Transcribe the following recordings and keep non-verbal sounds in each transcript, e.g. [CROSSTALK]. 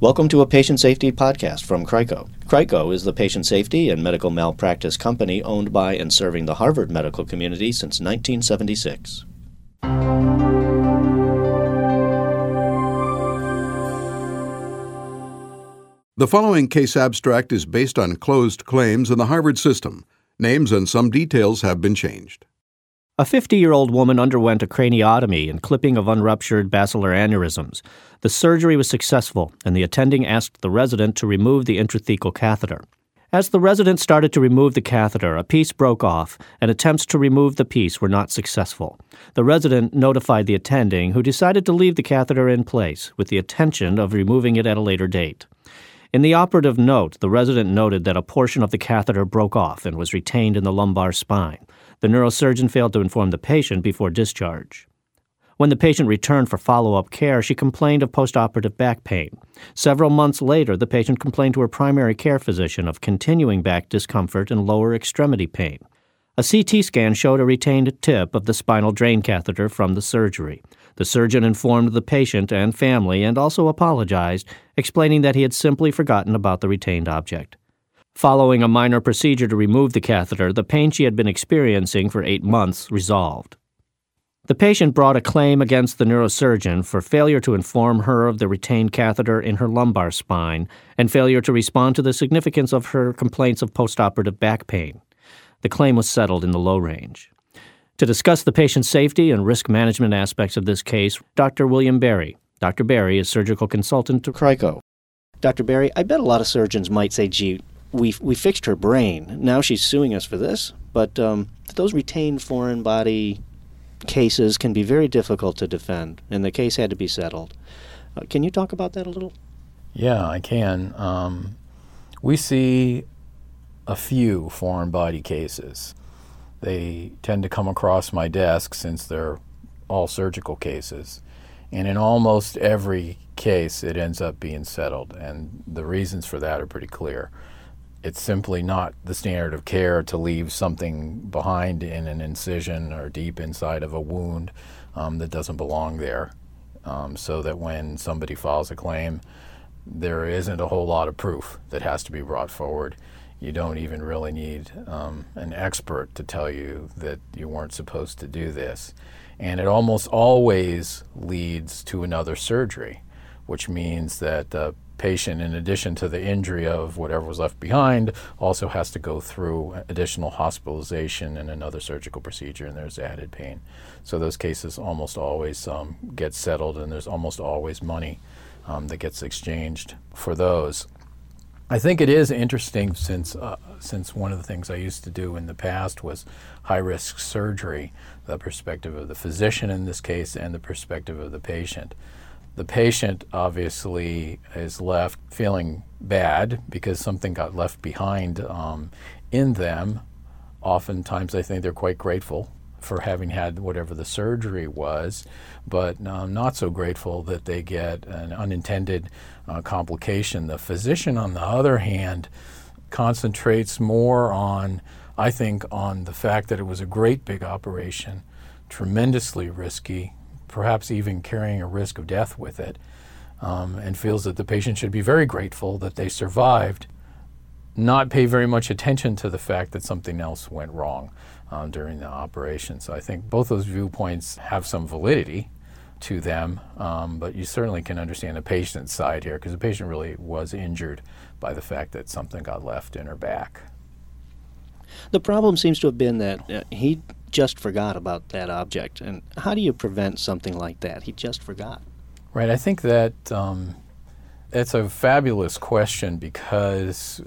Welcome to a patient safety podcast from Crico. Crico is the patient safety and medical malpractice company owned by and serving the Harvard medical community since 1976. The following case abstract is based on closed claims in the Harvard system. Names and some details have been changed. A 50 year old woman underwent a craniotomy and clipping of unruptured basilar aneurysms. The surgery was successful, and the attending asked the resident to remove the intrathecal catheter. As the resident started to remove the catheter, a piece broke off, and attempts to remove the piece were not successful. The resident notified the attending, who decided to leave the catheter in place with the intention of removing it at a later date. In the operative note, the resident noted that a portion of the catheter broke off and was retained in the lumbar spine. The neurosurgeon failed to inform the patient before discharge. When the patient returned for follow up care, she complained of postoperative back pain. Several months later, the patient complained to her primary care physician of continuing back discomfort and lower extremity pain. A CT scan showed a retained tip of the spinal drain catheter from the surgery. The surgeon informed the patient and family and also apologized, explaining that he had simply forgotten about the retained object. Following a minor procedure to remove the catheter, the pain she had been experiencing for eight months resolved. The patient brought a claim against the neurosurgeon for failure to inform her of the retained catheter in her lumbar spine and failure to respond to the significance of her complaints of postoperative back pain. The claim was settled in the low range. To discuss the patient's safety and risk management aspects of this case, Dr. William Barry. Dr. Barry is surgical consultant to Crico. Dr. Barry, I bet a lot of surgeons might say, gee, we we fixed her brain. Now she's suing us for this. But um, those retained foreign body cases can be very difficult to defend, and the case had to be settled. Uh, can you talk about that a little? Yeah, I can. Um, we see a few foreign body cases. They tend to come across my desk since they're all surgical cases. And in almost every case, it ends up being settled. And the reasons for that are pretty clear it's simply not the standard of care to leave something behind in an incision or deep inside of a wound um, that doesn't belong there. Um, so that when somebody files a claim, there isn't a whole lot of proof that has to be brought forward. You don't even really need um, an expert to tell you that you weren't supposed to do this. And it almost always leads to another surgery, which means that the patient, in addition to the injury of whatever was left behind, also has to go through additional hospitalization and another surgical procedure, and there's added pain. So those cases almost always um, get settled, and there's almost always money um, that gets exchanged for those. I think it is interesting since uh, since one of the things I used to do in the past was high risk surgery, the perspective of the physician in this case and the perspective of the patient. The patient obviously is left feeling bad because something got left behind um, in them. Oftentimes, I think they're quite grateful for having had whatever the surgery was, but um, not so grateful that they get an unintended uh, complication. The physician, on the other hand, concentrates more on, I think, on the fact that it was a great big operation, tremendously risky, perhaps even carrying a risk of death with it, um, and feels that the patient should be very grateful that they survived, not pay very much attention to the fact that something else went wrong um, during the operation. So I think both those viewpoints have some validity to them, um, but you certainly can understand the patient's side here because the patient really was injured by the fact that something got left in her back. The problem seems to have been that uh, he just forgot about that object. And how do you prevent something like that? He just forgot. Right. I think that um, it's a fabulous question because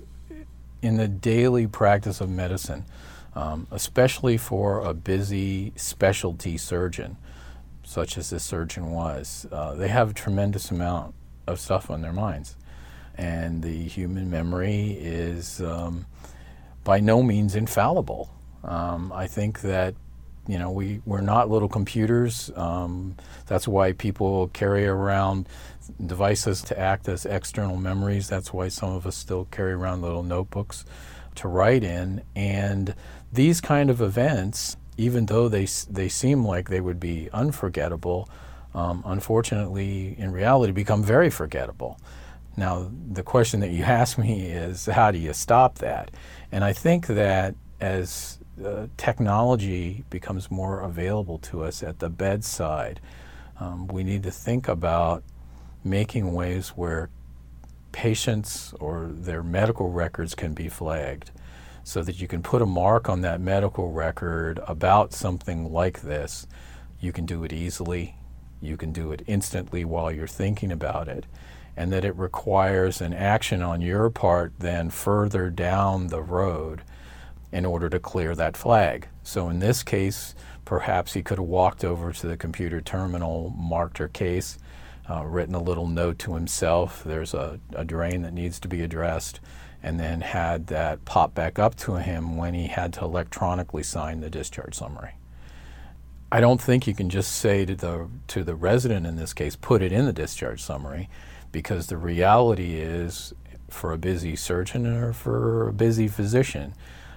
in the daily practice of medicine, um, especially for a busy specialty surgeon, such as this surgeon was, uh, they have a tremendous amount of stuff on their minds. And the human memory is um, by no means infallible. Um, I think that you know we we're not little computers. Um, that's why people carry around devices to act as external memories. That's why some of us still carry around little notebooks to write in. And these kind of events, even though they they seem like they would be unforgettable, um, unfortunately, in reality, become very forgettable Now, the question that you [LAUGHS] ask me is how do you stop that? And I think that as uh, technology becomes more available to us at the bedside, um, we need to think about making ways where patients or their medical records can be flagged so that you can put a mark on that medical record about something like this. You can do it easily, you can do it instantly while you're thinking about it, and that it requires an action on your part then further down the road in order to clear that flag. So in this case, perhaps he could have walked over to the computer terminal, marked her case, uh, written a little note to himself. There's a, a drain that needs to be addressed and then had that pop back up to him when he had to electronically sign the discharge summary. I don't think you can just say to the to the resident in this case, put it in the discharge summary, because the reality is for a busy surgeon or for a busy physician,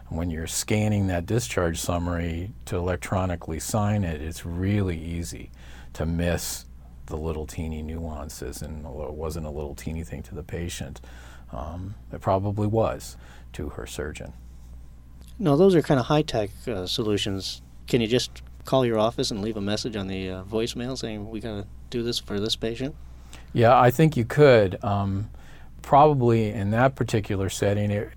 when you're scanning that discharge summary to electronically sign it, it's really easy to miss the little teeny nuances, and although it wasn't a little teeny thing to the patient, um, it probably was to her surgeon. No, those are kind of high tech uh, solutions. Can you just call your office and leave a message on the uh, voicemail saying we got to do this for this patient? Yeah, I think you could. Um, probably in that particular setting, it,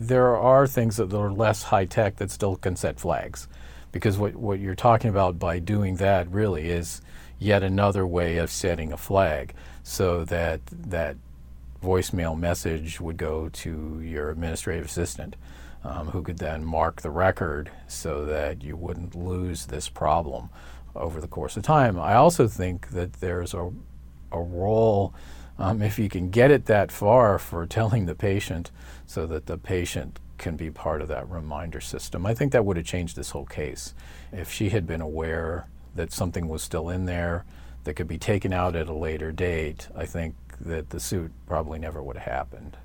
there are things that are less high tech that still can set flags. Because what, what you're talking about by doing that really is yet another way of setting a flag so that that voicemail message would go to your administrative assistant, um, who could then mark the record so that you wouldn't lose this problem over the course of time. I also think that there's a, a role, um, if you can get it that far, for telling the patient so that the patient can be part of that reminder system. I think that would have changed this whole case. If she had been aware that something was still in there that could be taken out at a later date, I think that the suit probably never would have happened.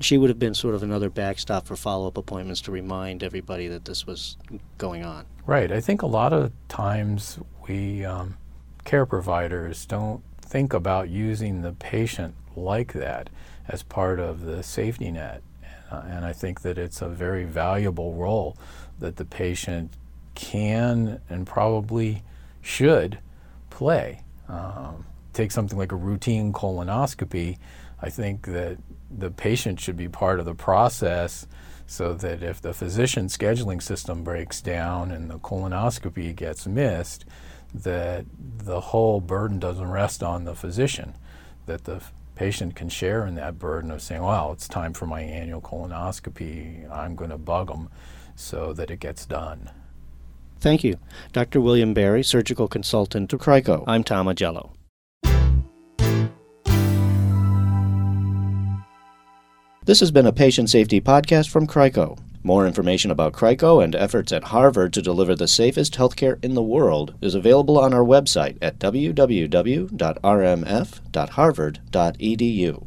She would have been sort of another backstop for follow up appointments to remind everybody that this was going on. Right. I think a lot of times we, um, care providers, don't think about using the patient like that as part of the safety net. Uh, and I think that it's a very valuable role that the patient can and probably should play. Um, take something like a routine colonoscopy, I think that the patient should be part of the process so that if the physician scheduling system breaks down and the colonoscopy gets missed, that the whole burden doesn't rest on the physician, that the patient can share in that burden of saying, well, it's time for my annual colonoscopy, I'm going to bug them so that it gets done. Thank you. Dr. William Barry, surgical consultant to Crico. I'm Tom Agello. This has been a patient safety podcast from Crico. More information about Crico and efforts at Harvard to deliver the safest healthcare in the world is available on our website at www.rmf.harvard.edu.